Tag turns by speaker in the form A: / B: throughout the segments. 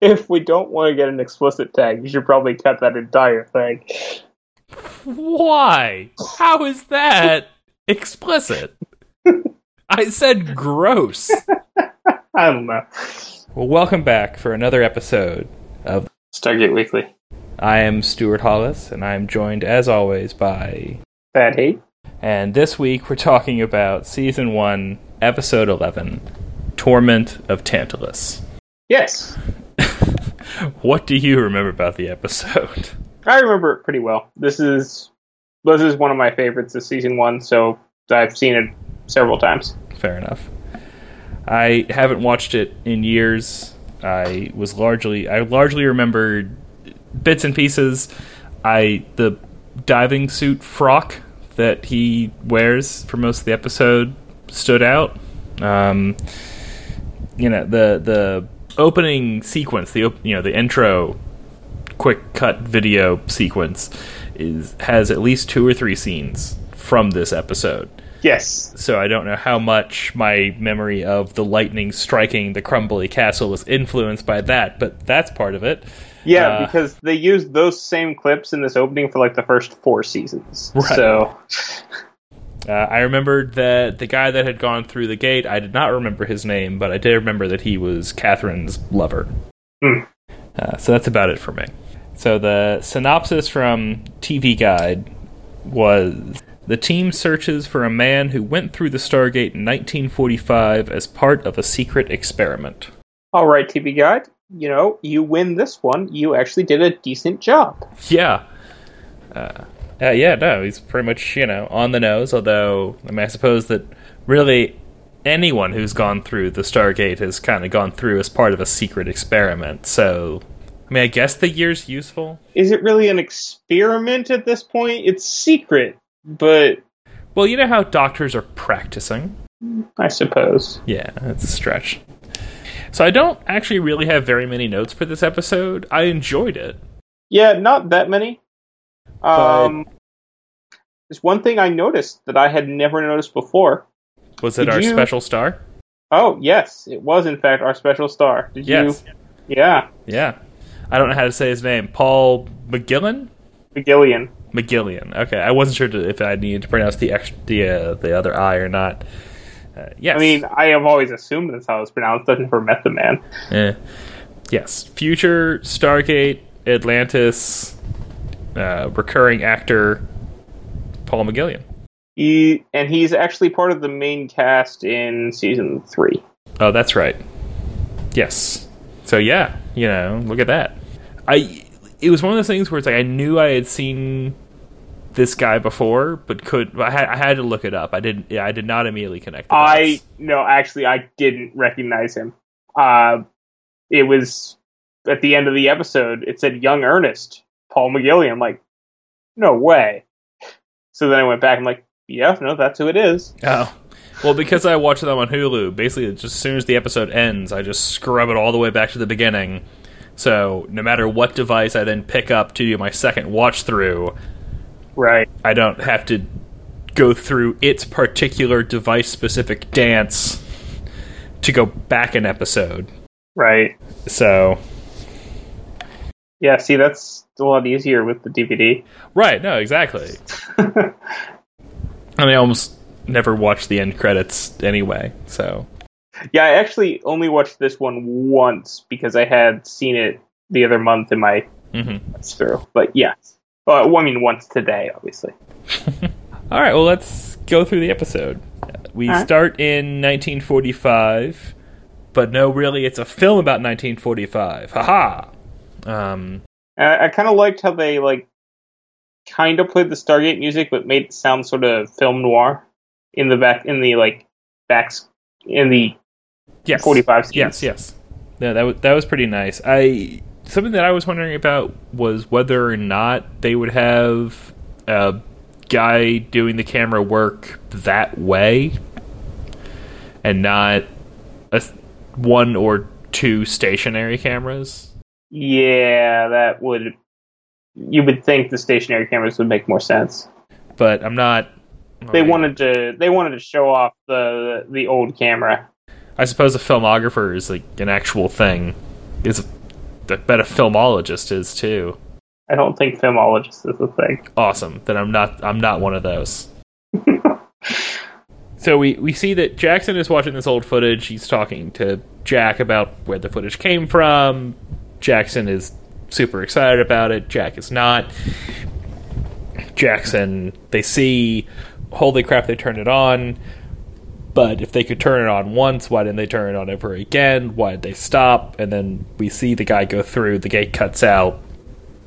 A: if we don't want to get an explicit tag, you should probably cut that entire thing.
B: Why? How is that explicit? I said gross.
A: I don't know.
B: Well, welcome back for another episode of
A: Stargate Weekly.
B: I am Stuart Hollis, and I am joined, as always, by.
A: Bad hate.
B: And this week we're talking about Season 1, Episode 11 Torment of Tantalus.
A: Yes,
B: What do you remember about the episode?
A: I remember it pretty well. This is this is one of my favorites of season one, so I've seen it several times.
B: Fair enough. I haven't watched it in years. I was largely I largely remembered bits and pieces. I the diving suit frock that he wears for most of the episode stood out. Um, you know the the opening sequence, the op- you know the intro quick cut video sequence is has at least two or three scenes from this episode
A: Yes,
B: so I don't know how much my memory of the lightning striking the crumbly castle was influenced by that, but that's part of it.
A: yeah,
B: Uh,
A: because they used those same clips in this opening for like the first four seasons.
B: Right.
A: So
B: Uh, I remembered that the guy that had gone through the gate, I did not remember his name, but I did remember that he was Catherine's lover.
A: Hmm.
B: Uh, so that's about it for me. So the synopsis from TV Guide was The team searches for a man who went through the Stargate in 1945 as part of a secret experiment.
A: all right, TV guide. You know, you win this one. You actually did a decent job.
B: Yeah. Uh, uh, yeah, no, he's pretty much, you know, on the nose, although, I mean, I suppose that really anyone who's gone through the Stargate has kind of gone through as part of a secret experiment, so. I mean, I guess the year's useful.
A: Is it really an experiment at this point? It's secret, but
B: Well, you know how doctors are practicing?
A: I suppose.
B: Yeah, that's a stretch. So I don't actually really have very many notes for this episode. I enjoyed it.
A: Yeah, not that many. Um, there's one thing I noticed that I had never noticed before.
B: Was it
A: Did
B: our
A: you-
B: special star?
A: Oh, yes, it was in fact our special star. Did
B: Yes.
A: you? Yeah,
B: Yeah. I don't know how to say his name. Paul McGillen?
A: McGillion.
B: McGillion. Okay, I wasn't sure to, if I needed to pronounce the ex- the uh, the other I or not. Uh, yes.
A: I mean, I have always assumed that's how it's pronounced. I've never met the man.
B: Eh. yes, future Stargate Atlantis uh, recurring actor Paul McGillion.
A: He and he's actually part of the main cast in season three.
B: Oh, that's right. Yes. So yeah, you know, look at that. I it was one of those things where it's like I knew I had seen this guy before, but could I had, I had to look it up. I didn't. Yeah, I did not immediately connect.
A: I no, actually, I didn't recognize him. Uh, it was at the end of the episode. It said "Young Ernest Paul McGillion." I'm like, no way. So then I went back. I'm like, yeah, no, that's who it is.
B: Oh. Well, because I watch them on Hulu, basically, just as soon as the episode ends, I just scrub it all the way back to the beginning. So, no matter what device I then pick up to do my second watch through,
A: Right.
B: I don't have to go through its particular device specific dance to go back an episode.
A: Right.
B: So,
A: Yeah. See, that's a lot easier with the DVD.
B: right, no, exactly. And I almost never watch the end credits anyway, so.
A: yeah, I actually only watched this one once because I had seen it the other month in my
B: hmm
A: through. But yeah. Well, I mean, once today, obviously.
B: All right, well, let's go through the episode. We
A: right.
B: start in 1945, but no, really, it's a film about 1945. Haha! Um,
A: I, I kind of liked how they like kind of played the Stargate music, but made it sound sort of film noir in the back in the like backs in the
B: yes.
A: 45 scenes.
B: Yes, yes. Yeah, that was, that was pretty nice. I something that I was wondering about was whether or not they would have a guy doing the camera work that way, and not a one or two stationary cameras.
A: Yeah, that would. You would think the stationary cameras would make more sense.
B: But I'm not.
A: They wanted to. They wanted to show off the the old camera.
B: I suppose a filmographer is like an actual thing. Is I bet a filmologist is too.
A: I don't think filmologist is a thing.
B: Awesome. Then I'm not. I'm not one of those. so we we see that Jackson is watching this old footage. He's talking to Jack about where the footage came from. Jackson is super excited about it. Jack is not. Jackson, they see, holy crap, they turned it on. But if they could turn it on once, why didn't they turn it on ever again? Why did they stop? And then we see the guy go through, the gate cuts out,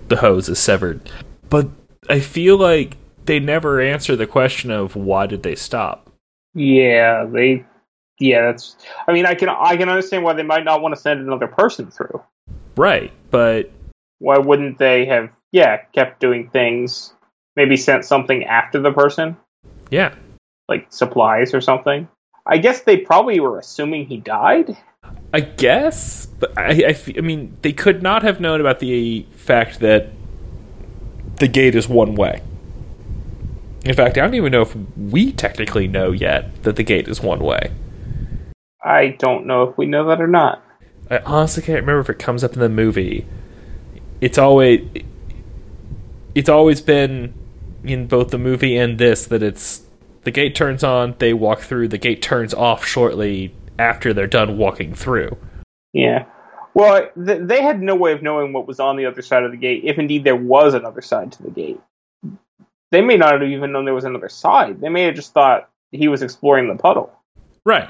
B: the hose is severed. But I feel like they never answer the question of why did they stop?
A: Yeah, they. Yeah, that's. I mean, I can I can understand why they might not want to send another person through.
B: Right, but
A: Why wouldn't they have? Yeah, kept doing things. Maybe sent something after the person,
B: yeah,
A: like supplies or something. I guess they probably were assuming he died.
B: I guess, but I, I, I mean, they could not have known about the fact that the gate is one way. In fact, I don't even know if we technically know yet that the gate is one way.
A: I don't know if we know that or not.
B: I honestly can't remember if it comes up in the movie. It's always it's always been in both the movie and this that it's the gate turns on, they walk through, the gate turns off shortly after they're done walking through.
A: Yeah. Well, th- they had no way of knowing what was on the other side of the gate, if indeed there was another side to the gate. They may not have even known there was another side. They may have just thought he was exploring the puddle.
B: Right.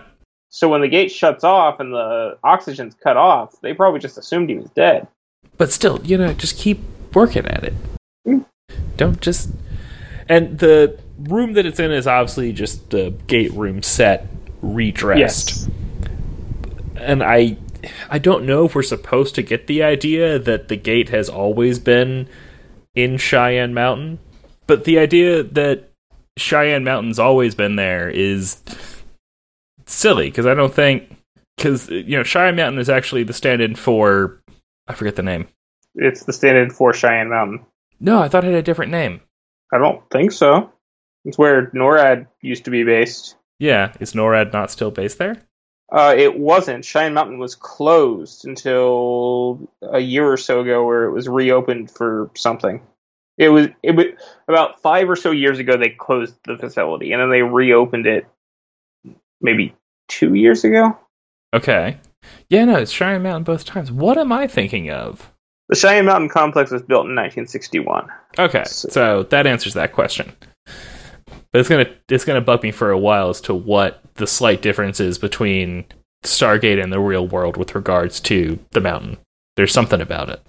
A: So when the gate shuts off and the oxygen's cut off, they probably just assumed he was dead.
B: But still, you know, just keep working at it.
A: Mm.
B: Don't just and the room that it's in is obviously just the gate room set redressed.
A: Yes.
B: and I I don't know if we're supposed to get the idea that the gate has always been in Cheyenne Mountain, but the idea that Cheyenne Mountain's always been there is silly because I don't think because you know Cheyenne Mountain is actually the stand-in for I forget the name.
A: It's the stand-in for Cheyenne Mountain.
B: No, I thought it had a different name.
A: I don't think so. It's where NORAD used to be based.
B: Yeah, is NORAD not still based there?
A: Uh, it wasn't. Cheyenne Mountain was closed until a year or so ago, where it was reopened for something. It was it was about five or so years ago. They closed the facility, and then they reopened it maybe two years ago.
B: Okay. Yeah, no, it's Cheyenne Mountain both times. What am I thinking of?
A: The Cheyenne Mountain complex was built in 1961.
B: Okay, so that answers that question. But it's gonna it's gonna bug me for a while as to what the slight difference is between Stargate and the real world with regards to the mountain. There's something about it,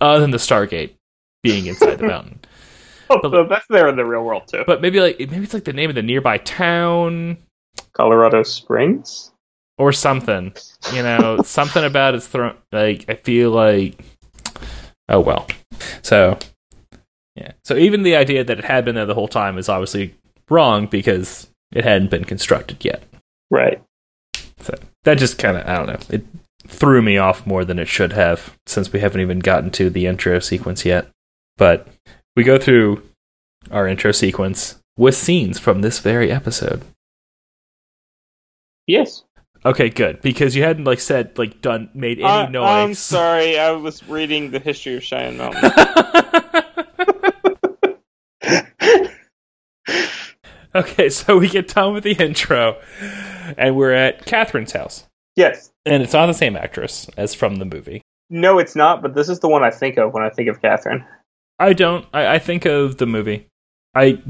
B: other than the Stargate being inside the mountain.
A: Oh, so that's there in the real world too.
B: But maybe like maybe it's like the name of the nearby town
A: Colorado Springs.
B: or something. You know, something about it's thrown. Like I feel like, oh well. So yeah. So even the idea that it had been there the whole time is obviously wrong because it hadn't been constructed yet.
A: Right.
B: So that just kind of I don't know. It threw me off more than it should have since we haven't even gotten to the intro sequence yet. But we go through our intro sequence with scenes from this very episode.
A: Yes.
B: Okay, good because you hadn't like said like done made any
A: Uh,
B: noise.
A: I'm sorry. I was reading the history of Cheyenne Mountain.
B: okay, so we get done with the intro, and we're at Catherine's house,
A: yes.
B: and it's not the same actress as from the movie.
A: No, it's not. But this is the one I think of when I think of Catherine.
B: I don't. I, I think of the movie. I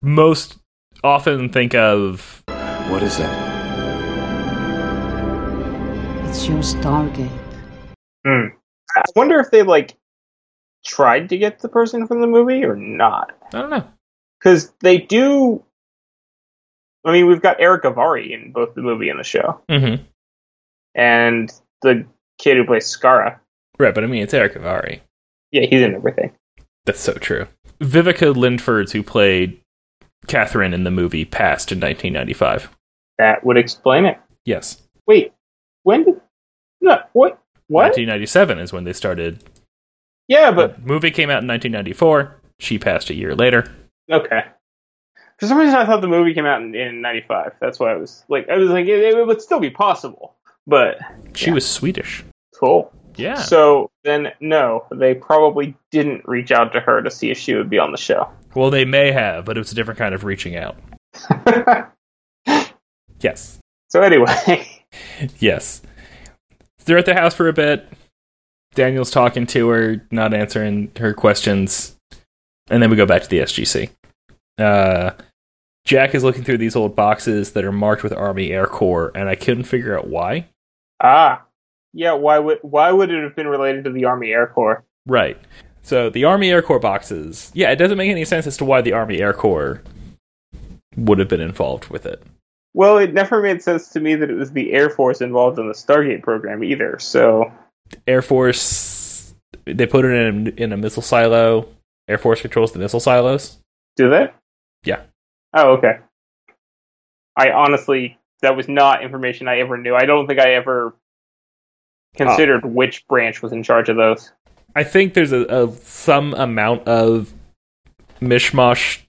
B: most often think of
C: What is that?
D: It's your Stargate.
A: Hmm. I wonder if they like tried to get the person from the movie or not.
B: I don't know.
A: Because they do. I mean, we've got Erick Avari in both the movie and the show,
B: Mm-hmm.
A: and the kid who plays Skaara.
B: Right, but I mean it's Erick Avari.
A: Yeah, he's in everything.
B: That's so true. Viveca Lindfors, who played Catherine in the movie, passed in 1995.
A: That would explain it.
B: Yes,
A: Wait, when did? No, what? What?
B: 1997 is when they started.
A: Yeah, but
B: the movie came out in 1994. She passed a year later.
A: okay. For some reason, I thought the movie came out in, in '95. That's why I was like, I was like, it, it would still be possible, but
B: She was Swedish.
A: cool.
B: Yeah.
A: So then, no, they probably didn't reach out to her to see if she would be on the show.
B: well, they may have, but it was a different kind of reaching out. Yes.
A: so anyway,
B: Yes. They're at the house for a bit. Daniel's talking to her, not answering her questions. And then we go back to the SGC. Uh, Jack is looking through these old boxes that are marked with Army Air Corps, and I couldn't figure out why.
A: ah, yeah. Why would why would it have been related to the Army Air Corps?
B: Right. So the Army Air Corps boxes, yeah, it doesn't make any sense as to why the Army Air Corps would have been involved with it.
A: Well, it never made sense to me that it was the Air Force involved in the Stargate program either. So
B: Air Force, they put it in in a missile silo. Air Force controls the missile silos.
A: do they?
B: Yeah.
A: Oh, okay. I honestly, that was not information I ever knew. I don't think I ever considered uh. which branch was in charge of those.
B: I think there's a, a some amount of mishmash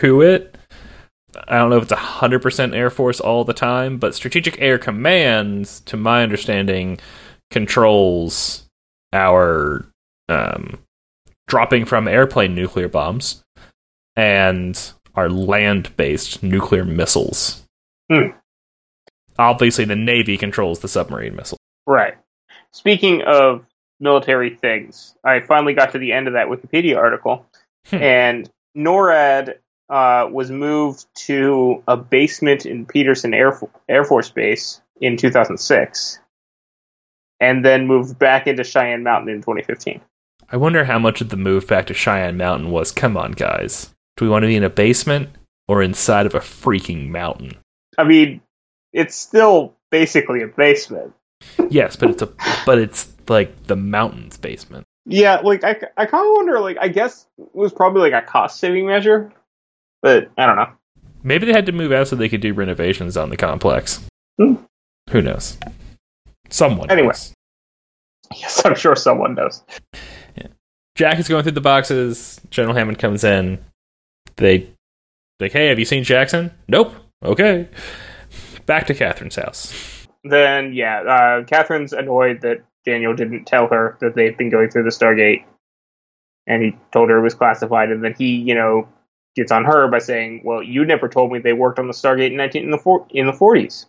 B: to it. I don't know if it's hundred percent Air Force all the time, but Strategic Air Command, to my understanding, controls our um, dropping from airplane nuclear bombs and our land-based nuclear missiles.
A: Hmm.
B: Obviously, the Navy controls the submarine missile.
A: Right. Speaking of military things, I finally got to the end of that Wikipedia article,
B: Hmm.
A: and NORAD uh, was moved to a basement in Peterson Air, Fo- Air Force Base in 2006, and then moved back into Cheyenne Mountain in 2015.
B: I wonder how much of the move back to Cheyenne Mountain was. Come on, guys. Do we want to be in a basement or inside of a freaking mountain?
A: I mean, it's still basically a basement.
B: Yes, but it's a but it's like the mountain's basement.
A: Yeah, like I, I kind of wonder. Like, I guess it was probably like a cost saving measure, but I don't know.
B: Maybe they had to move out so they could do renovations on the complex.
A: Hmm.
B: Who knows? Someone.
A: Anyway.
B: knows.
A: Yes, I'm sure someone knows.
B: Jack is going through the boxes. General Hammond comes in. They like, hey, have you seen Jackson? Nope. Okay. Back to Catherine's house.
A: Then yeah, uh, Catherine's annoyed that Daniel didn't tell her that they've been going through the Stargate, and he told her it was classified, and then he, you know, gets on her by saying, "Well, you never told me they worked on the Stargate in nineteen in the in the 40s."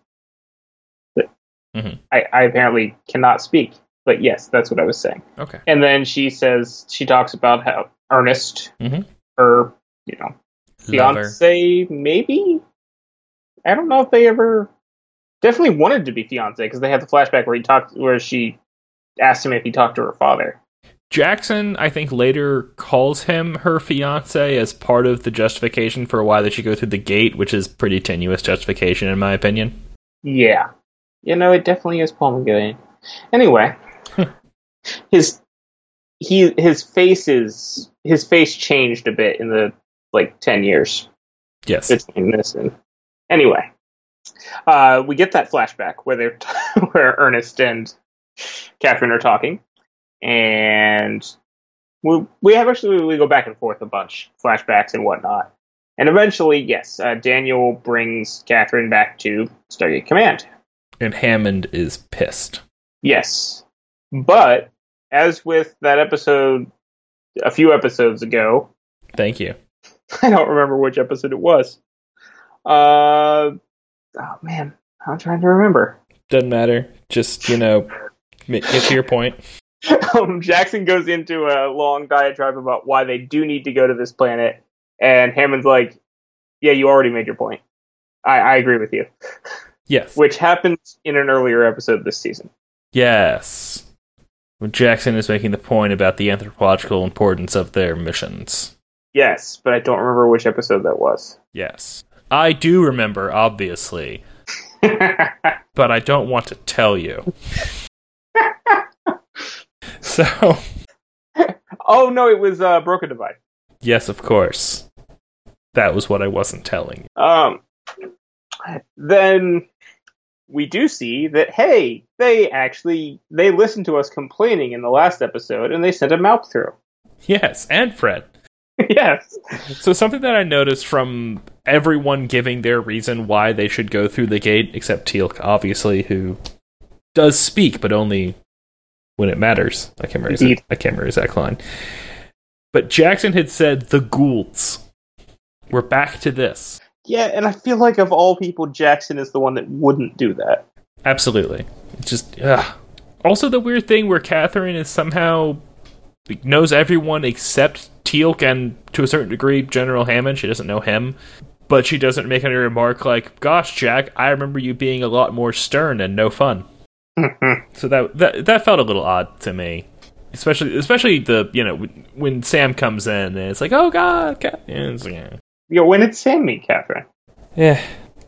A: But
B: Mhm.
A: I, I apparently cannot speak, but yes, that's what I was saying.
B: Okay.
A: And then she says she talks about how Ernest,
B: Mhm.
A: her, you know, fiance, maybe. I don't know if they ever definitely wanted to be fiance because they had the flashback where he talked, where she asked him if he talked to her father.
B: Jackson, I think, later calls him her fiance as part of the justification for why they should go through the gate, which is pretty tenuous justification in my opinion.
A: Yeah, you know, it definitely is Paul McGillion. Anyway, his he his face is his face changed a bit in the like ten years.
B: Yes.
A: between this and anyway uh we get that flashback where they're where ernest and catherine are talking and we we have actually we go back and forth a bunch flashbacks and whatnot and eventually yes uh, daniel brings catherine back to stargate command
B: and Hammond is pissed.
A: yes but as with that episode a few episodes ago
B: Thank you.
A: I don't remember which episode it was. Uh, oh man, I'm trying to remember.
B: Doesn't matter. Just, you know, get to your point.
A: um, Jackson goes into a long diatribe about why they do need to go to this planet, and Hammond's like, "Yeah, you already made your point. I, I agree with you."
B: Yes.
A: Which happens in an earlier episode this season.
B: Yes. When Jackson is making the point about the anthropological importance of their missions.
A: Yes, but I don't remember which episode that was.
B: Yes. I do remember, obviously, but I don't want to tell you. so,
A: oh no, it was uh, Broca Divide.
B: yes, of course. That was what I wasn't telling you.
A: Um, then we do see that hey, they actually they listened to us complaining in the last episode, and they sent a MALP through.
B: Yes, and Fred.
A: yes.
B: So something that I noticed from everyone giving their reason why they should go through the gate, except Teal'c, obviously, who does speak, but only when it matters. I can't remember. His, I can't remember his exact line. But Jackson had said the Goa'ulds. We're back to this.
A: Yeah, and I feel like of all people, Jackson is the one that wouldn't do that.
B: Absolutely. It's just ugh. also the weird thing where Catherine is somehow knows everyone except Teal'c and to a certain degree General Hammond. She doesn't know him, but she doesn't make any remark like, "Gosh, Jack, I remember you being a lot more stern and no fun." So that that that felt a little odd to me. Especially, especially the you know when- Sam comes in and it's like, oh god, Cat-" and it's like, eh.
A: Yo, when did Sam meet Catherine?
B: Yeah,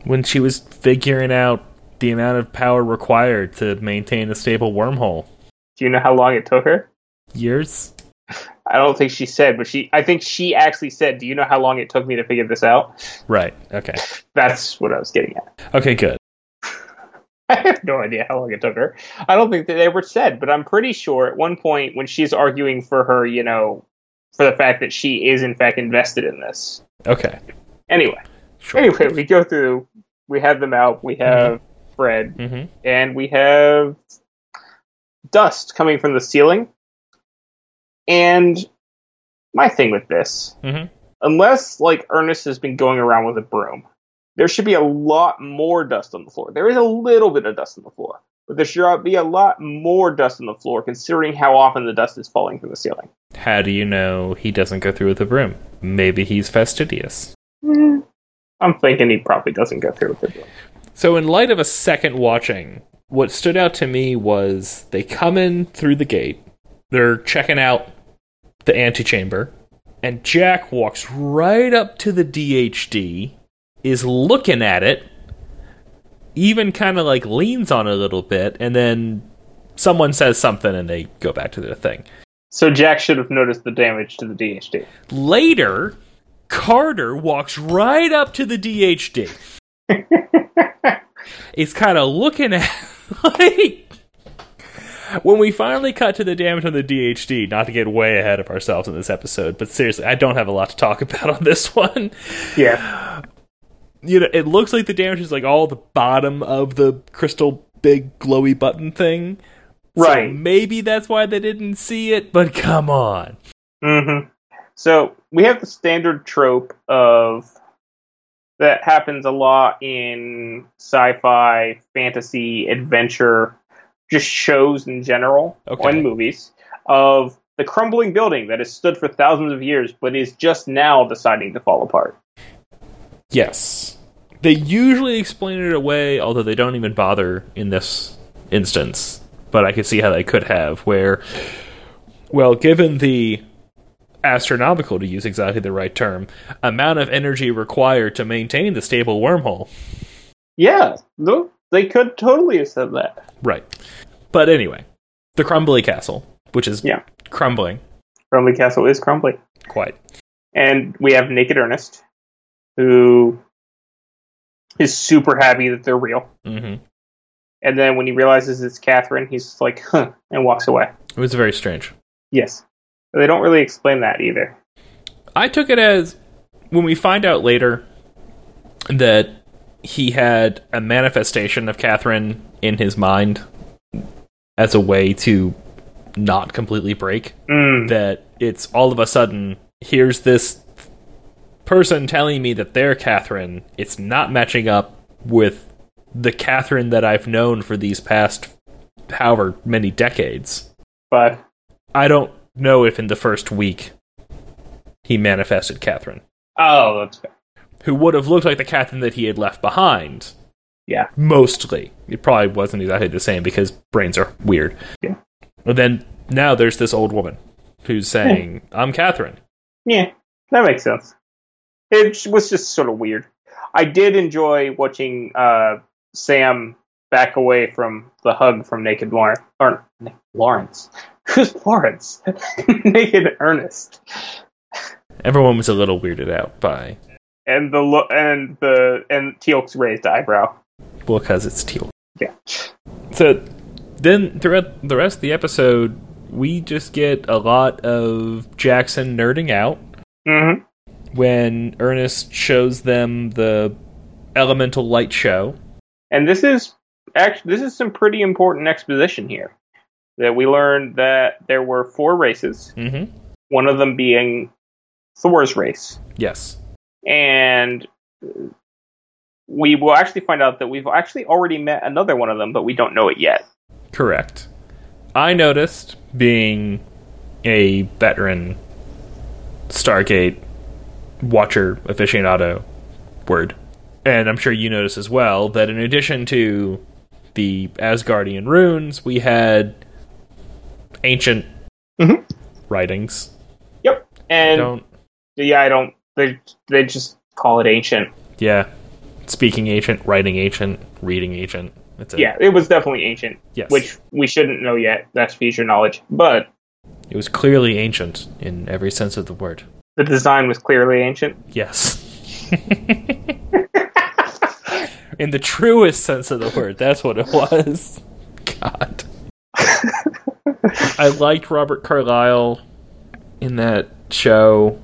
B: when she was figuring out the amount of power required to maintain a stable wormhole.
A: Do you know how long it took her?
B: Years?
A: I don't think she said, but she. I think she actually said, "Do you know how long it took me to figure this out?"
B: Right. Okay.
A: That's what I was getting at.
B: Okay, good.
A: I have no idea how long it took her. I don't think that they ever said, but I'm pretty sure at one point when she's arguing for her, you know, for the fact that she is in fact invested in this.
B: Okay.
A: Anyway,
B: Sure.
A: anyway, we go through. We have them out. We have Fred,
B: hmm
A: and we have dust coming from the ceiling. And my thing with this,
B: Mhm.
A: unless like Ernest has been going around with a broom, there should be a lot more dust on the floor. There is a little bit of dust on the floor, but there should be a lot more dust on the floor considering how often the dust is falling from the ceiling.
B: How do you know he doesn't go through with the broom? Maybe he's fastidious.
A: Mm, I'm thinking he probably doesn't go through with the broom.
B: So, in light of a second watching, what stood out to me was they come in through the gate, they're checking out the antechamber, and Jack walks right up to the DHD, is looking at it, even kind of like leans on it a little bit, and then someone says something and they go back to their thing.
A: So Jack should have noticed the damage to the DHD.
B: Later, Carter walks right up to the DHD. He's kind of looking at like when we finally cut to the damage on the DHD. Not to get way ahead of ourselves in this episode, but seriously, I don't have a lot to talk about on this one.
A: Yeah.
B: You know, it looks like the damage is like all the bottom of the crystal big glowy button thing. So
A: Right.
B: maybe that's why they didn't see it, but come on.
A: Mm-hmm. So we have the standard trope of that happens a lot in sci-fi, fantasy, adventure, just shows in general,
B: Okay.
A: and movies of the crumbling building that has stood for thousands of years, but is just now deciding to fall apart.
B: Yes. They usually explain it away, although they don't even bother in this instance. But I could see how they could have, where, well, given the astronomical, to use exactly the right term, amount of energy required to maintain the stable wormhole.
A: Yeah, no, they could totally have said that.
B: Right. But anyway, the Crumbly Castle, which is
A: Yeah.
B: crumbling
A: Crumbly Castle is crumbling.
B: quite.
A: And we have Naked Ernest, who is super happy that they're real.
B: hmm
A: And then when he realizes it's Catherine, he's like, huh, and walks away.
B: It was very strange.
A: Yes. They don't really explain that either.
B: I took it as when we find out later that he had a manifestation of Catherine in his mind as a way to not completely break.
A: Mm.
B: That it's all of a sudden, here's this person telling me that they're Catherine. It's not matching up with the Catherine that I've known for these past however many decades.
A: But
B: I don't know if in the first week he manifested Catherine
A: oh, that's fair.
B: who would have looked like the Catherine that he had left behind.
A: Yeah.
B: Mostly. It probably wasn't exactly the same because brains are weird.
A: Yeah.
B: And then now there's this old woman who's saying, I'm Catherine.
A: Yeah, that makes sense. It was just sort of weird. I did enjoy watching uh, Sam back away from the hug from Naked Lawrence. Or Lawrence. Who's Lawrence? Naked Ernest.
B: Everyone was a little weirded out by,
A: And the lo- and the and Teal'c's raised eyebrow.
B: well, because it's teal.
A: Yeah.
B: So then throughout the rest of the episode, we just get a lot of Jackson nerding out.
A: Mm-hmm.
B: When Ernest shows them the elemental light show.
A: And this is actually this is some pretty important exposition here. That we learned that there were four races,
B: Mm-hmm.
A: one of them being Thor's race.
B: Yes.
A: And we will actually find out that we've actually already met another one of them, but we don't know it yet.
B: Correct. I noticed, being a veteran Stargate watcher aficionado word, and I'm sure you notice as well, that in addition to the Asgardian runes, we had ancient
A: Mhm.
B: writings.
A: Yep. And
B: Don't
A: yeah, I don't they they just call it ancient.
B: yeah. Speaking ancient, writing ancient, reading ancient. That's it.
A: Yeah, it was definitely ancient,
B: Yes.
A: which we shouldn't know yet. That's future knowledge. But
B: it was clearly ancient in every sense of the word.
A: The design was clearly ancient.
B: Yes. In the truest sense of the word, that's what it was. God. I liked Robert Carlyle in that show,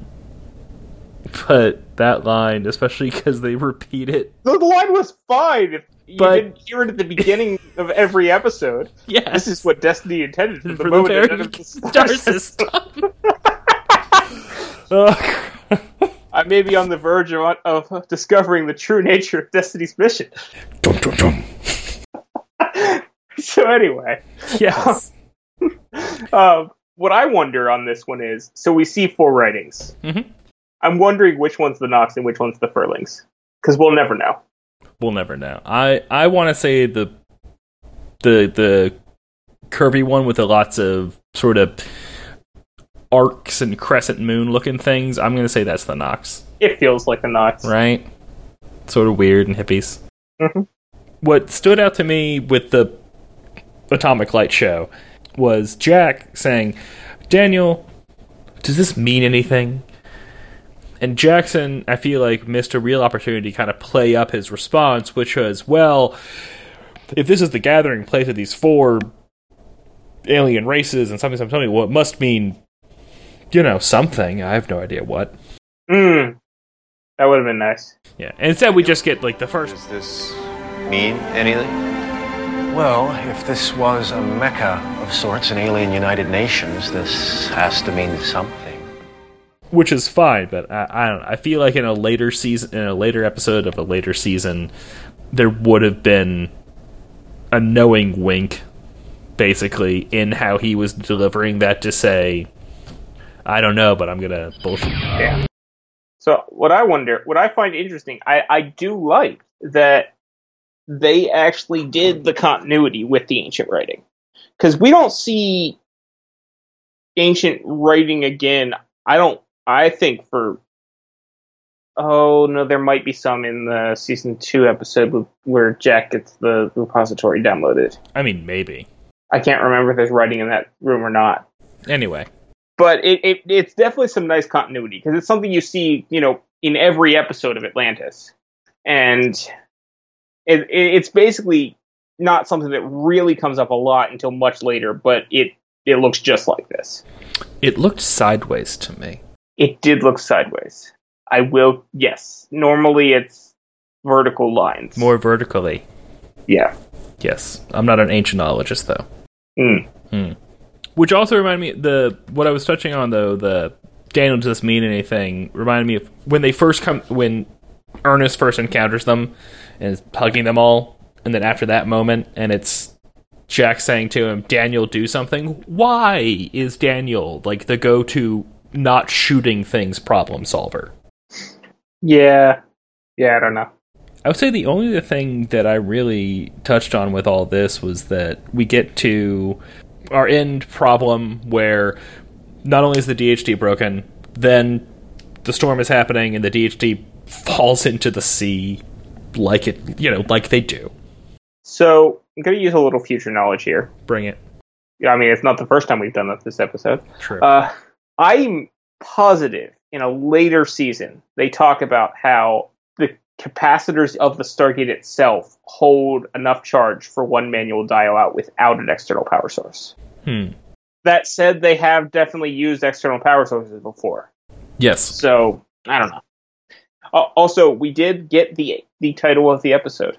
B: but that line, especially because they repeat it.
A: The line was fine if you
B: But-
A: didn't hear it at the beginning of every episode.
B: Yes.
A: This is what Destiny intended from the
B: for the
A: moment it
B: very
A: entered the
B: star system.
A: I may be on the verge of, of discovering the true nature of Destiny's mission.
B: dum, dum, dum.
A: So anyway,
B: Yes.
A: um, what I wonder on this one is, so we see four writings.
B: Mm-hmm.
A: I'm wondering which one's the Nox and which one's the Furlings, because we'll never know.
B: We'll never know. I I want to say the the the curvy one with the lots of sort of arcs and crescent moon looking things. I'm going to say that's the Nox,
A: It feels like the Nox.
B: right? Sort of weird and hippies.
A: Mhm.
B: What stood out to me with the Atomic Light show was Jack saying, "Daniel, does this mean anything?" And Jackson, I feel like, missed a real opportunity to kind of play up his response, which was, well, if this is the gathering place of these four alien races and something, something, something, well, it must mean, you know, something. I have no idea what.
A: Mm, that would have been nice.
B: Yeah. And instead, we just get, like, the first.
C: Does this mean anything?
E: Well, if this was a mecca of sorts, an alien United Nations, this has to mean something.
B: which is fine, but I, I don't know. I feel like in a later season, in a later episode of a later season, there would have been a knowing wink, basically, in how he was delivering that to say, I don't know, but I'm gonna bullshit.
A: Yeah. So what I wonder, what I find interesting, I, I do like that they actually did the continuity with the ancient writing. Because we don't see ancient writing again. I don't, I think for, oh no, there might be some in the season two episode where Jack gets the repository downloaded.
B: I mean, maybe.
A: I can't remember if there's writing in that room or not.
B: Anyway,
A: but it, it it's definitely some nice continuity because it's something you see you know in every episode of Atlantis, and it, it it's basically not something that really comes up a lot until much later, but it it looks just like this.
B: it looked sideways to me.
A: It did look sideways. I will yes. Normally it's vertical lines.
B: More vertically.
A: yeah.
B: Yes. I'm not an ancientologist, though.
A: Mm.
B: Which also reminded me the what I was touching on though the Daniel does this mean anything reminded me of when they first come when Ernest first encounters them and is hugging them all and then after that moment and it's Jack saying to him Daniel do something why is Daniel like the go to not shooting things problem solver
A: Yeah. Yeah, I don't know.
B: I would say the only other thing that I really touched on with all this was that we get to our end problem where not only is the DHD broken, then the storm is happening and the DHD falls into the sea like it, you know, like they do.
A: So I'm gonna use a little future knowledge here.
B: Bring it.
A: Yeah, I mean, it's not the first time we've done that this episode.
B: True.
A: Uh, I'm positive in a later season they talk about how capacitors of the Stargate itself hold enough charge for one manual dial out without an external power source.
B: hmm.
A: That said, they have definitely used external power sources before.
B: Yes.
A: So I don't know. Also, we did get the the title of the episode.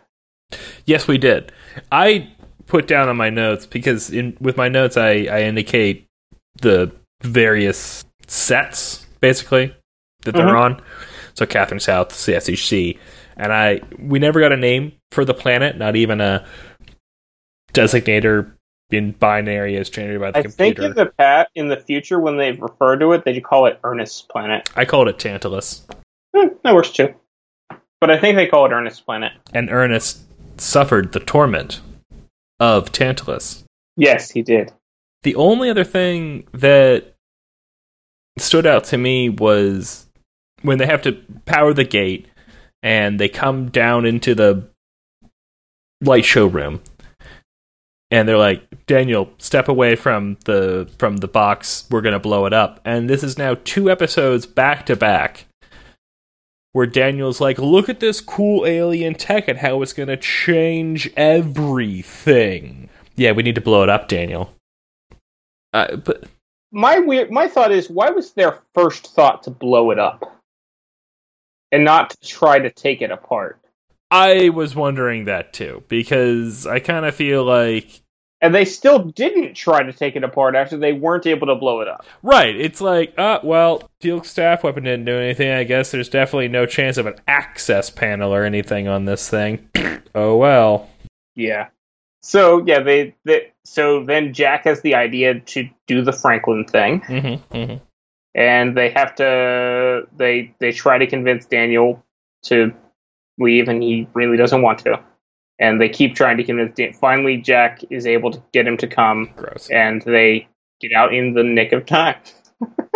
B: Yes, we did. I put down on my notes because in with my notes I, I indicate the various sets basically that they're
A: Mhm.
B: on. So Catherine South, CSHC, and I we never got a name for the planet, not even a designator in binary as generated by the computer.
A: I think in the pat in the future when they refer to it, they call it Ernest Planet.
B: I called it Tantalus,
A: Hmm, that works too. But I think they call it Ernest Planet.
B: and Ernest suffered the torment of Tantalus.
A: Yes, he did.
B: The only other thing that stood out to me was when they have to power the gate and they come down into the light show room and they're like Daniel step away from the from the box. We're going to blow it up. And this is now two episodes back to back where Daniel's like look at this cool alien tech and how it's going to change everything. Yeah we need to blow it up Daniel. Uh, but
A: My weird my thought is why was their first thought to blow it up? And not to try to take it apart.
B: I was wondering that too because I kind of feel like
A: And they still didn't try to take it apart after they weren't able to blow it up.
B: right. It's like, uh, well, Teal'c's staff weapon didn't do anything. I guess there's definitely no chance of an access panel or anything on this thing. oh well.
A: Yeah. So yeah, they, they so then Jack has the idea to do the Franklin thing,
B: Mm-hmm, mm-hmm.
A: And they have to they they try to convince Daniel to leave, and he really doesn't want to. And they keep trying to convince. Dan- Finally, Jack is able to get him to come,
B: Gross.
A: and they get out in the nick of time.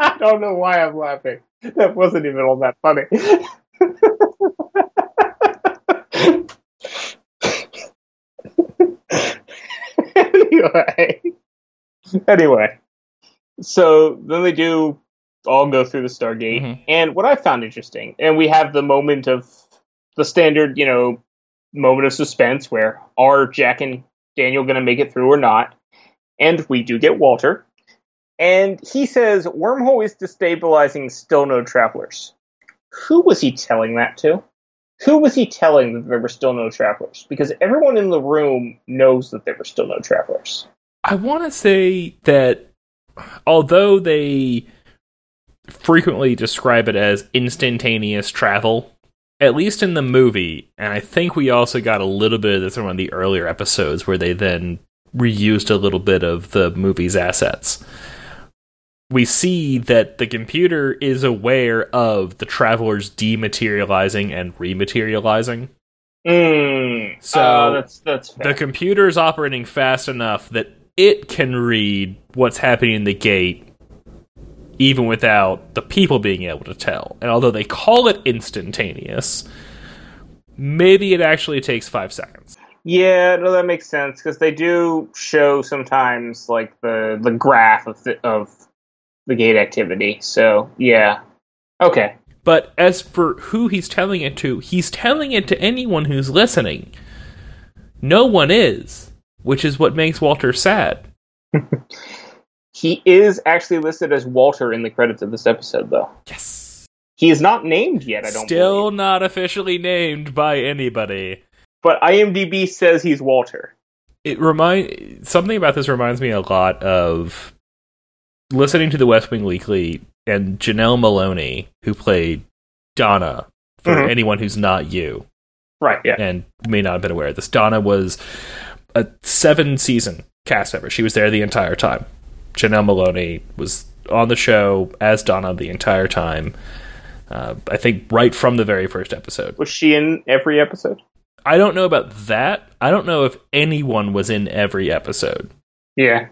A: I don't know why I'm laughing. That wasn't even all that funny. anyway, anyway, so then they do all go through the Stargate,
B: Mhm.
A: and what I found interesting, and we have the moment of the standard, you know, moment of suspense where are Jack and Daniel going to make it through or not? And we do get Walter, and he says wormhole is destabilizing, still no travelers. Who was he telling that to? Who was he telling that there were still no travelers? Because everyone in the room knows that there were still no travelers.
B: I want to say that although they frequently describe it as instantaneous travel, at least in the movie, and I think we also got a little bit of this in one of the earlier episodes where they then reused a little bit of the movie's assets. We see that the computer is aware of the travelers dematerializing and rematerializing.
A: Mm.
B: So,
A: uh, that's that's fair.
B: The computer is operating fast enough that it can read what's happening in the gate even without the people being able to tell. And although they call it instantaneous, maybe it actually takes five seconds.
A: Yeah, no, that makes sense because they do show sometimes like the the graph of the, of the gate activity. So yeah, okay,
B: But as for who he's telling it to, he's telling it to anyone who's listening. No one is, which is what makes Walter sad.
A: he is actually listed as Walter in the credits of this episode, though.
B: Yes.
A: He is not named yet. I don't
B: Still
A: believe.
B: not officially named by anybody.
A: but IMDb says he's Walter.
B: it remind something about this reminds me a lot of listening to the West Wing Weekly and Janel Moloney, who played Donna. For
A: Mhm.
B: anyone who's not you
A: Right? Yeah.
B: and may not have been aware of this, Donna was a seven season cast member. She was there the entire time. Janel Moloney was on the show as Donna the entire time. Uh, I think right from the very first episode.
A: Was she in every episode?
B: I don't know about that. I don't know if anyone was in every episode.
A: Yeah.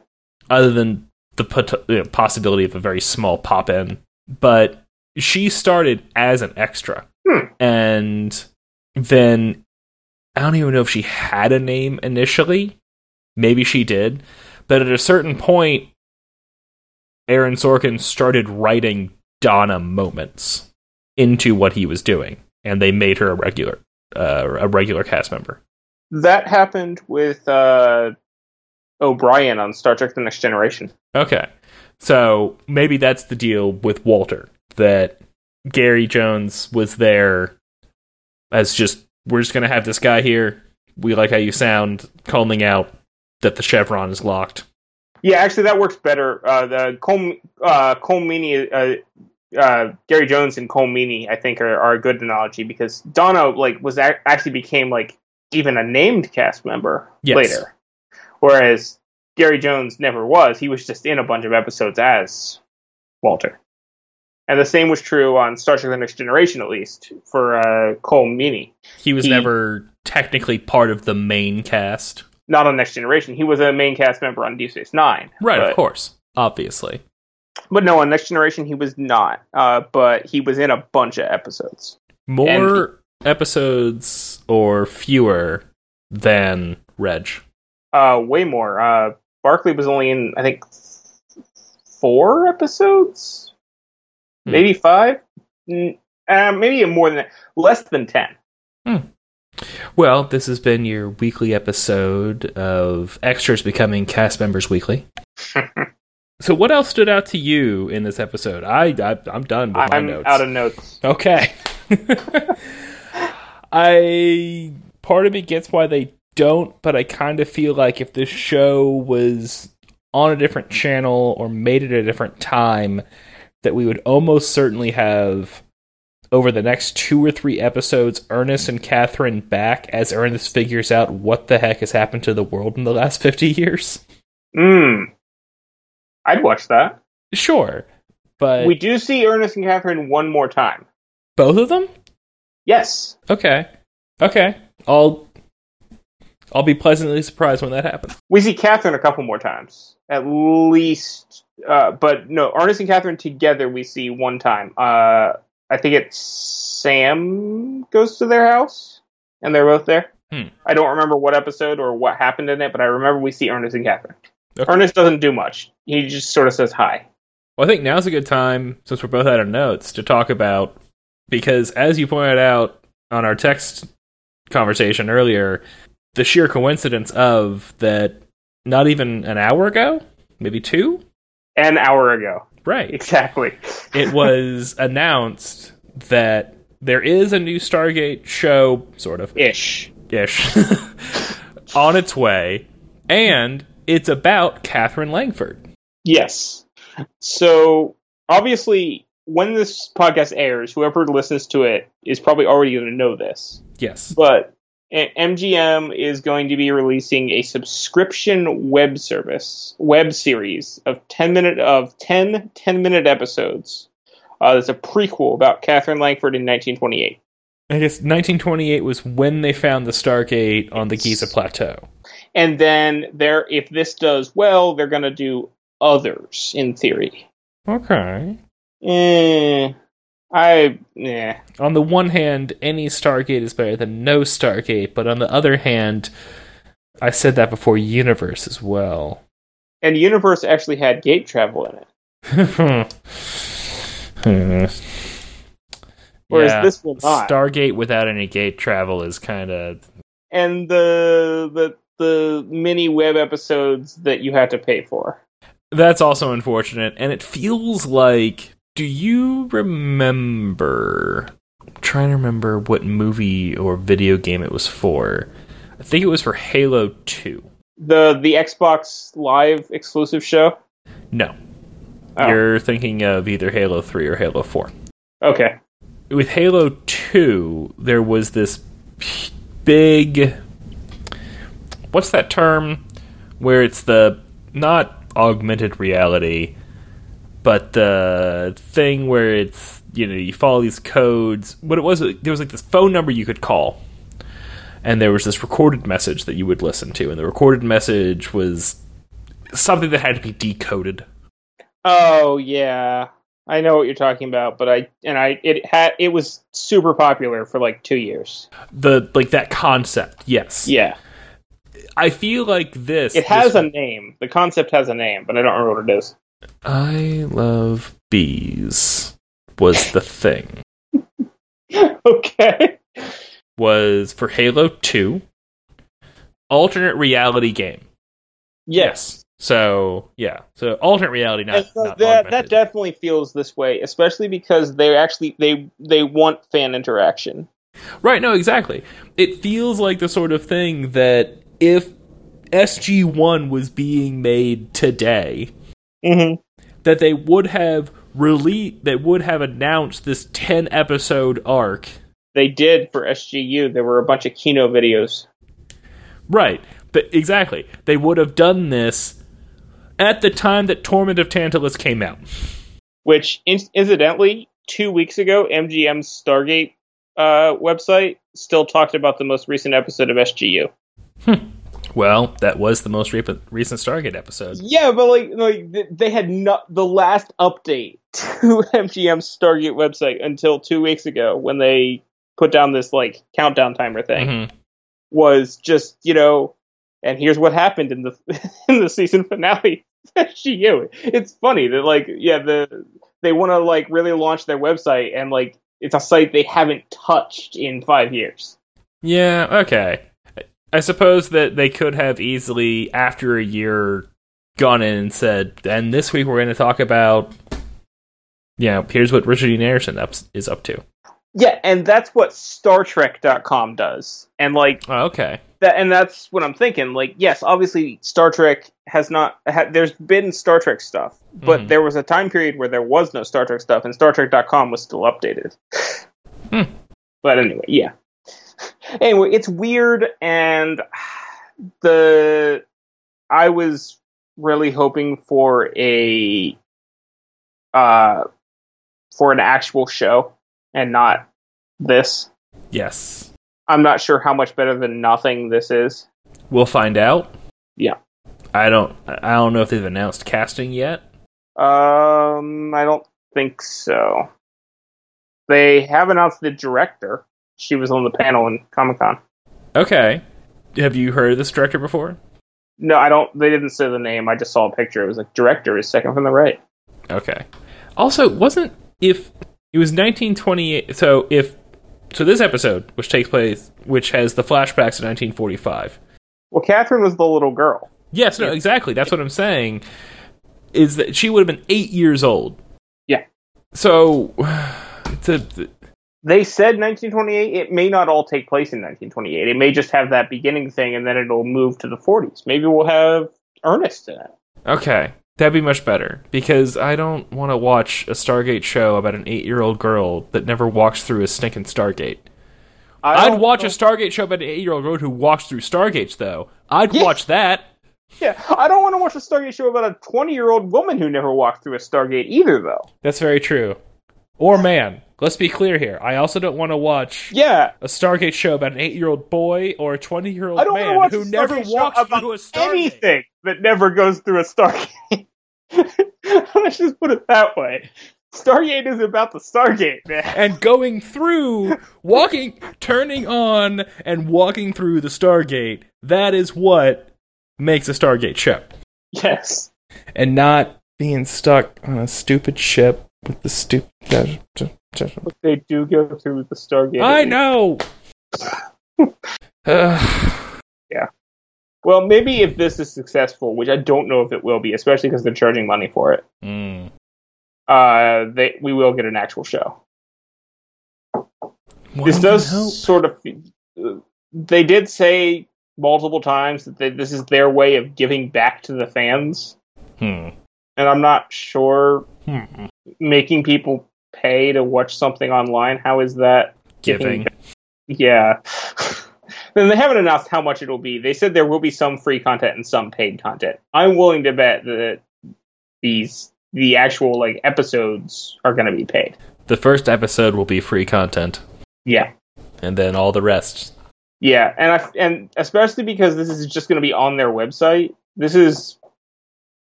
B: other than the pot- you know, possibility of a very small pop in. But she started as an extra.
A: Hmm.
B: And then I don't even know if she had a name initially. Maybe she did. But at a certain point, Aaron Sorkin started writing Donna moments into what he was doing. And they made her a regular, uh, a regular cast member.
A: That happened with uh, O'Brien on Star Trek: The Next Generation.
B: Okay. So maybe that's the deal with Walter that Gary Jones was there as just we're just gonna have this guy here. We like how you sound, calling out that the chevron is locked.
A: Yeah, actually, that works better. Uh, the Colm, uh, Colm Meaney, uh, uh, Gary Jones and Colm Meaney, I think, are, are a good analogy because Donna like was ac- actually became like even a named cast member
B: Yes.
A: later, whereas Gary Jones never was. He was just in a bunch of episodes as Walter. And the same was true on Star Trek: The Next Generation, at least for uh, Colm Meaney.
B: He was
A: He-
B: never technically part of the main cast.
A: Not on Next Generation. He was a main cast member on Deep Space Nine.
B: Right,
A: but-
B: of course. Obviously.
A: But no, on Next Generation he was not. Uh, but he was in a bunch of episodes.
B: More episodes or fewer than Reg.
A: Uh, way more. Uh, Barkley was only in I think four episodes,
B: Hmm.
A: maybe five. Mm, Uh, maybe more than that. Less than ten.
B: Well, this has been your weekly episode of Extras Becoming Cast Members Weekly. so, what else stood out to you in this episode? I, I I'm done with my
A: I'm
B: notes.
A: out of notes.
B: Okay. I part of me gets why they don't, but I kind of feel like if this show was on a different channel or made at a different time, that we would almost certainly have over the next two or three episodes Ernest and Catherine back as Ernest figures out what the heck has happened to the world in the last 50 years.
A: Mm. I'd watch that.
B: Sure. But
A: we do see Ernest and Catherine one more time.
B: both of them?
A: Yes.
B: Okay. Okay. I'll I'll be pleasantly surprised when that happens.
A: We see Catherine a couple more times, at least. Uh, but no, Ernest and Catherine together we see one time. Uh, I think it's Sam goes to their house, and they're both there.
B: Hmm.
A: I don't remember what episode or what happened in it, but I remember we see Ernest and Catherine.
B: Okay.
A: Ernest doesn't do much. He just sort of says hi.
B: Well, I think now's a good time, since we're both out of notes, to talk about because as you pointed out on our text conversation earlier, the sheer coincidence of that not even an hour ago, maybe two?
A: An hour ago,
B: Right.
A: exactly.
B: it was announced that there is a new Stargate show, sort of
A: Ish.
B: ish, on its way, and it's about Catherine Langford.
A: Yes. So obviously, when this podcast airs, whoever listens to it is probably already going to know this.
B: Yes.
A: But MGM is going to be releasing a subscription web service, web series of 10 minute of 10 10 minute episodes. Uh, that's a prequel about Catherine Langford in 1928.
B: I guess 1928 was when they found the Stargate on the Giza Plateau.
A: And then there if this does well, they're going to do others in theory.
B: Okay.
A: Eh, I yeah.
B: On the one hand, any Stargate is better than no Stargate, but on the other hand, I said that before Universe as well.
A: And Universe actually had gate travel in it. Whereas
B: Yeah,
A: this will not.
B: Stargate without any gate travel is kind of
A: and the the the mini web episodes that you have to pay for.
B: That's also unfortunate, and it feels like. Do you remember? I'm trying to remember what movie or video game it was for. I think it was for Halo 2.
A: The the Xbox Live exclusive show.
B: No.
A: Oh.
B: You're thinking of either Halo 3 or Halo 4.
A: Okay.
B: With Halo 2, there was this big. What's that term? Where it's the. Not augmented reality, but the thing where it's. You know, you follow these codes. What it was, there was like this phone number you could call. And there was this recorded message that you would listen to. And the recorded message was something that had to be decoded.
A: Oh yeah, I know what you're talking about, but I and I it had it was super popular for like two years.
B: The like that concept, yes.
A: Yeah,
B: I feel like this.
A: it has
B: this-
A: a name. The concept has a name, but I don't remember what it is.
B: I love bees was the thing.
A: okay.
B: Was for Halo 2 alternate reality game.
A: Yes.
B: So yeah. So alternate reality, not,
A: so
B: not
A: that that definitely feels this way, especially because they actually they they want fan interaction.
B: Right, no, exactly. It feels like the sort of thing that if SG1 was being made today,
A: Mm-hmm.
B: that they would have released, they would have announced this 10 episode arc.
A: They did for SGU. There were a bunch of Kino videos.
B: Right, but exactly. They would have done this at the time that Torment of Tantalus came out.
A: which in- incidentally, two weeks ago, MGM's Stargate uh, website still talked about the most recent episode of SGU.
B: Well, that was the most re- recent Stargate episode.
A: Yeah, but like, like they had not the last update to MGM's Stargate website until two weeks ago when they put down this like countdown timer thing
B: Mhm.
A: was just you know, and here's what happened in the in the season finale. SGU. It's funny that like yeah the they want to like really launch their website and like it's a site they haven't touched in five years.
B: Yeah, okay. I suppose that they could have easily, after a year, gone in and said, and this week we're going to talk about, you know, here's what Richard Dean Anderson is up to.
A: Yeah, and that's what Star StarTrek.com does. And like
B: Oh, okay.
A: that, and that's what I'm thinking. Like, yes, obviously Star Trek has not. Ha, there's been Star Trek stuff, but
B: Mhm.
A: there was a time period where there was no Star Trek stuff, and Star StarTrek.com was still updated.
B: Hmm.
A: But anyway, yeah. Anyway, it's weird, and the I was really hoping for a uh for an actual show and not this.
B: Yes.
A: I'm not sure how much better than nothing this is.
B: We'll find out.
A: Yeah.
B: I don't. I don't know if they've announced casting yet.
A: Um, I don't think so. They have announced the director. She was on the panel in Comic Con.
B: Okay. Have you heard of this director before?
A: No, I don't. They didn't say the name. I just saw a picture. It was like director is second from the right.
B: Okay. Also, wasn't if it was 1928? So if so, this episode, which takes place, which has the flashbacks of 1945.
A: Well, Catherine was the little girl.
B: Yes, no, exactly. That's what I'm saying. Is that she would have been eight years old?
A: Yeah.
B: So, it's a,
A: They said 1928. It may not all take place in 1928. It may just have that beginning thing, and then it'll move to the 40s. Maybe we'll have Ernest in it.
B: okay. That'd be much better because I don't want to watch a Stargate show about an eight-year-old girl that never walks through a stinking Stargate. I'd watch a Stargate show about an eight-year-old girl who walks through Stargates, though. I'd watch that.
A: Yeah, I don't want to watch a Stargate show about a 20 year old woman who never walked through a Stargate either, though.
B: That's very true. Or man. Let's be clear here. I also don't want to watch
A: Yeah,
B: a Stargate show about an eight-year-old boy or a
A: don't want to
B: man who never walks through a Stargate.
A: anything that never goes through a Stargate. Let's just put it that way. Stargate is about the Stargate, man.
B: and going through, walking, turning on, and walking through the Stargate. That is what makes a Stargate show.
A: Yes.
B: And not being stuck on a stupid ship with the stupid.
A: But they do go through the Stargate.
B: I know! yeah.
A: Well, maybe if this is successful, which I don't know if it will be, especially because they're charging money for it,
B: Mm.
A: uh, they we will get an actual show. this does
B: hope.
A: sort of. They did say multiple times that they, this is their way of giving back to the fans,
B: Hmm.
A: and I'm not sure
B: Hmm.
A: making people pay to watch something online. How is that
B: Giving.
A: Yeah. then they haven't announced how much it'll be. They said there will be some free content and some paid content. I'm willing to bet that these the actual like episodes are going to be paid.
B: The first episode will be free content,
A: Yeah.
B: and then all the rest.
A: Yeah, and I, and especially because this is just going to be on their website. This is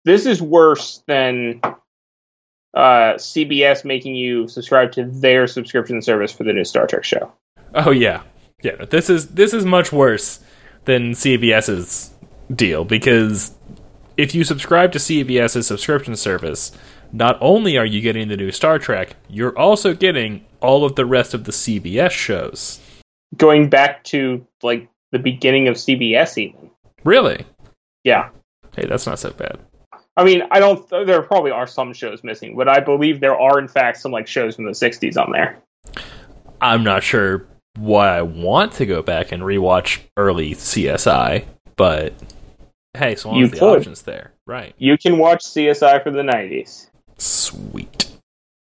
A: this is worse than uh, CBS making you subscribe to their subscription service for the new Star Trek show.
B: Oh yeah, yeah. This is this is much worse than CBS's deal because if you subscribe to CBS's subscription service, not only are you getting the new Star Trek, you're also getting all of the rest of the CBS shows.
A: Going back to like the beginning of CBS, even.
B: Really?
A: Yeah.
B: Hey, that's not so bad.
A: I mean, I don't. There probably are some shows missing, but I believe there are, in fact, some like shows from the '60s on there.
B: I'm not sure why I want to go back and rewatch early CSI, but hey, so long
A: You
B: as the
A: could.
B: option's there, right?
A: You can watch CSI for the '90s.
B: Sweet.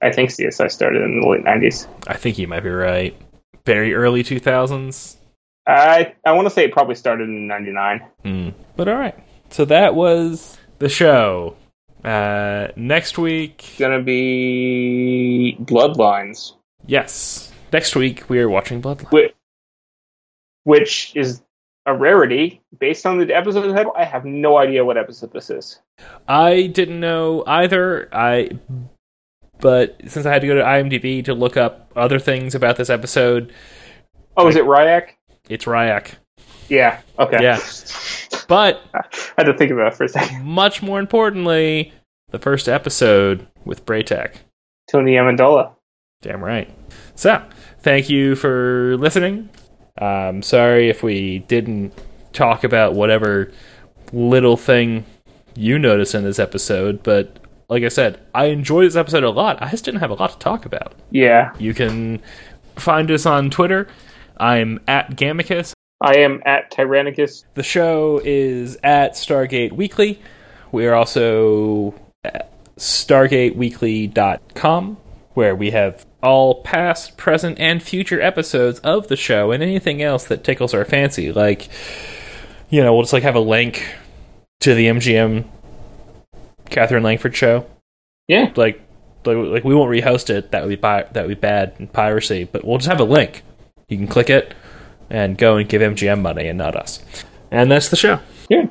A: I think CSI started in the late '90s.
B: I think you might be right. Very early 2000s.
A: I I want to say it probably started in '99.
B: Hmm. But all right. So that was the show. Uh, next week,
A: Gonna be Bloodlines,
B: yes, next week we are watching Bloodline.
A: which, which is a rarity based on the episode title. I have no idea what episode this is.
B: I didn't know either. I, but since I had to go to IMDb to look up other things about this episode,
A: Oh, is it Rya'c?
B: it's Rya'c.
A: Yeah. Okay.
B: Yeah. But
A: I had to think about it for a second.
B: much more importantly, the first episode with Bra'tac.
A: Tony Amendola.
B: Damn right. So, thank you for listening. Um, sorry if we didn't talk about whatever little thing you noticed in this episode, but like I said, I enjoyed this episode a lot. I just didn't have a lot to talk about.
A: Yeah.
B: You can find us on Twitter. I'm at Gamicus.
A: I am at Tyrannicus.
B: The show is at Stargate Weekly. We are also at StargateWeekly.com, where we have all past, present, and future episodes of the show and anything else that tickles our fancy. Like, you know, we'll just like have a link to the MGM Catherine Langford show.
A: Yeah.
B: Like, like, like we won't rehost it. That would be pi- that would be bad and piracy. But we'll just have a link. You can click it and go and give MGM money and not us. And that's the show.
A: Yeah.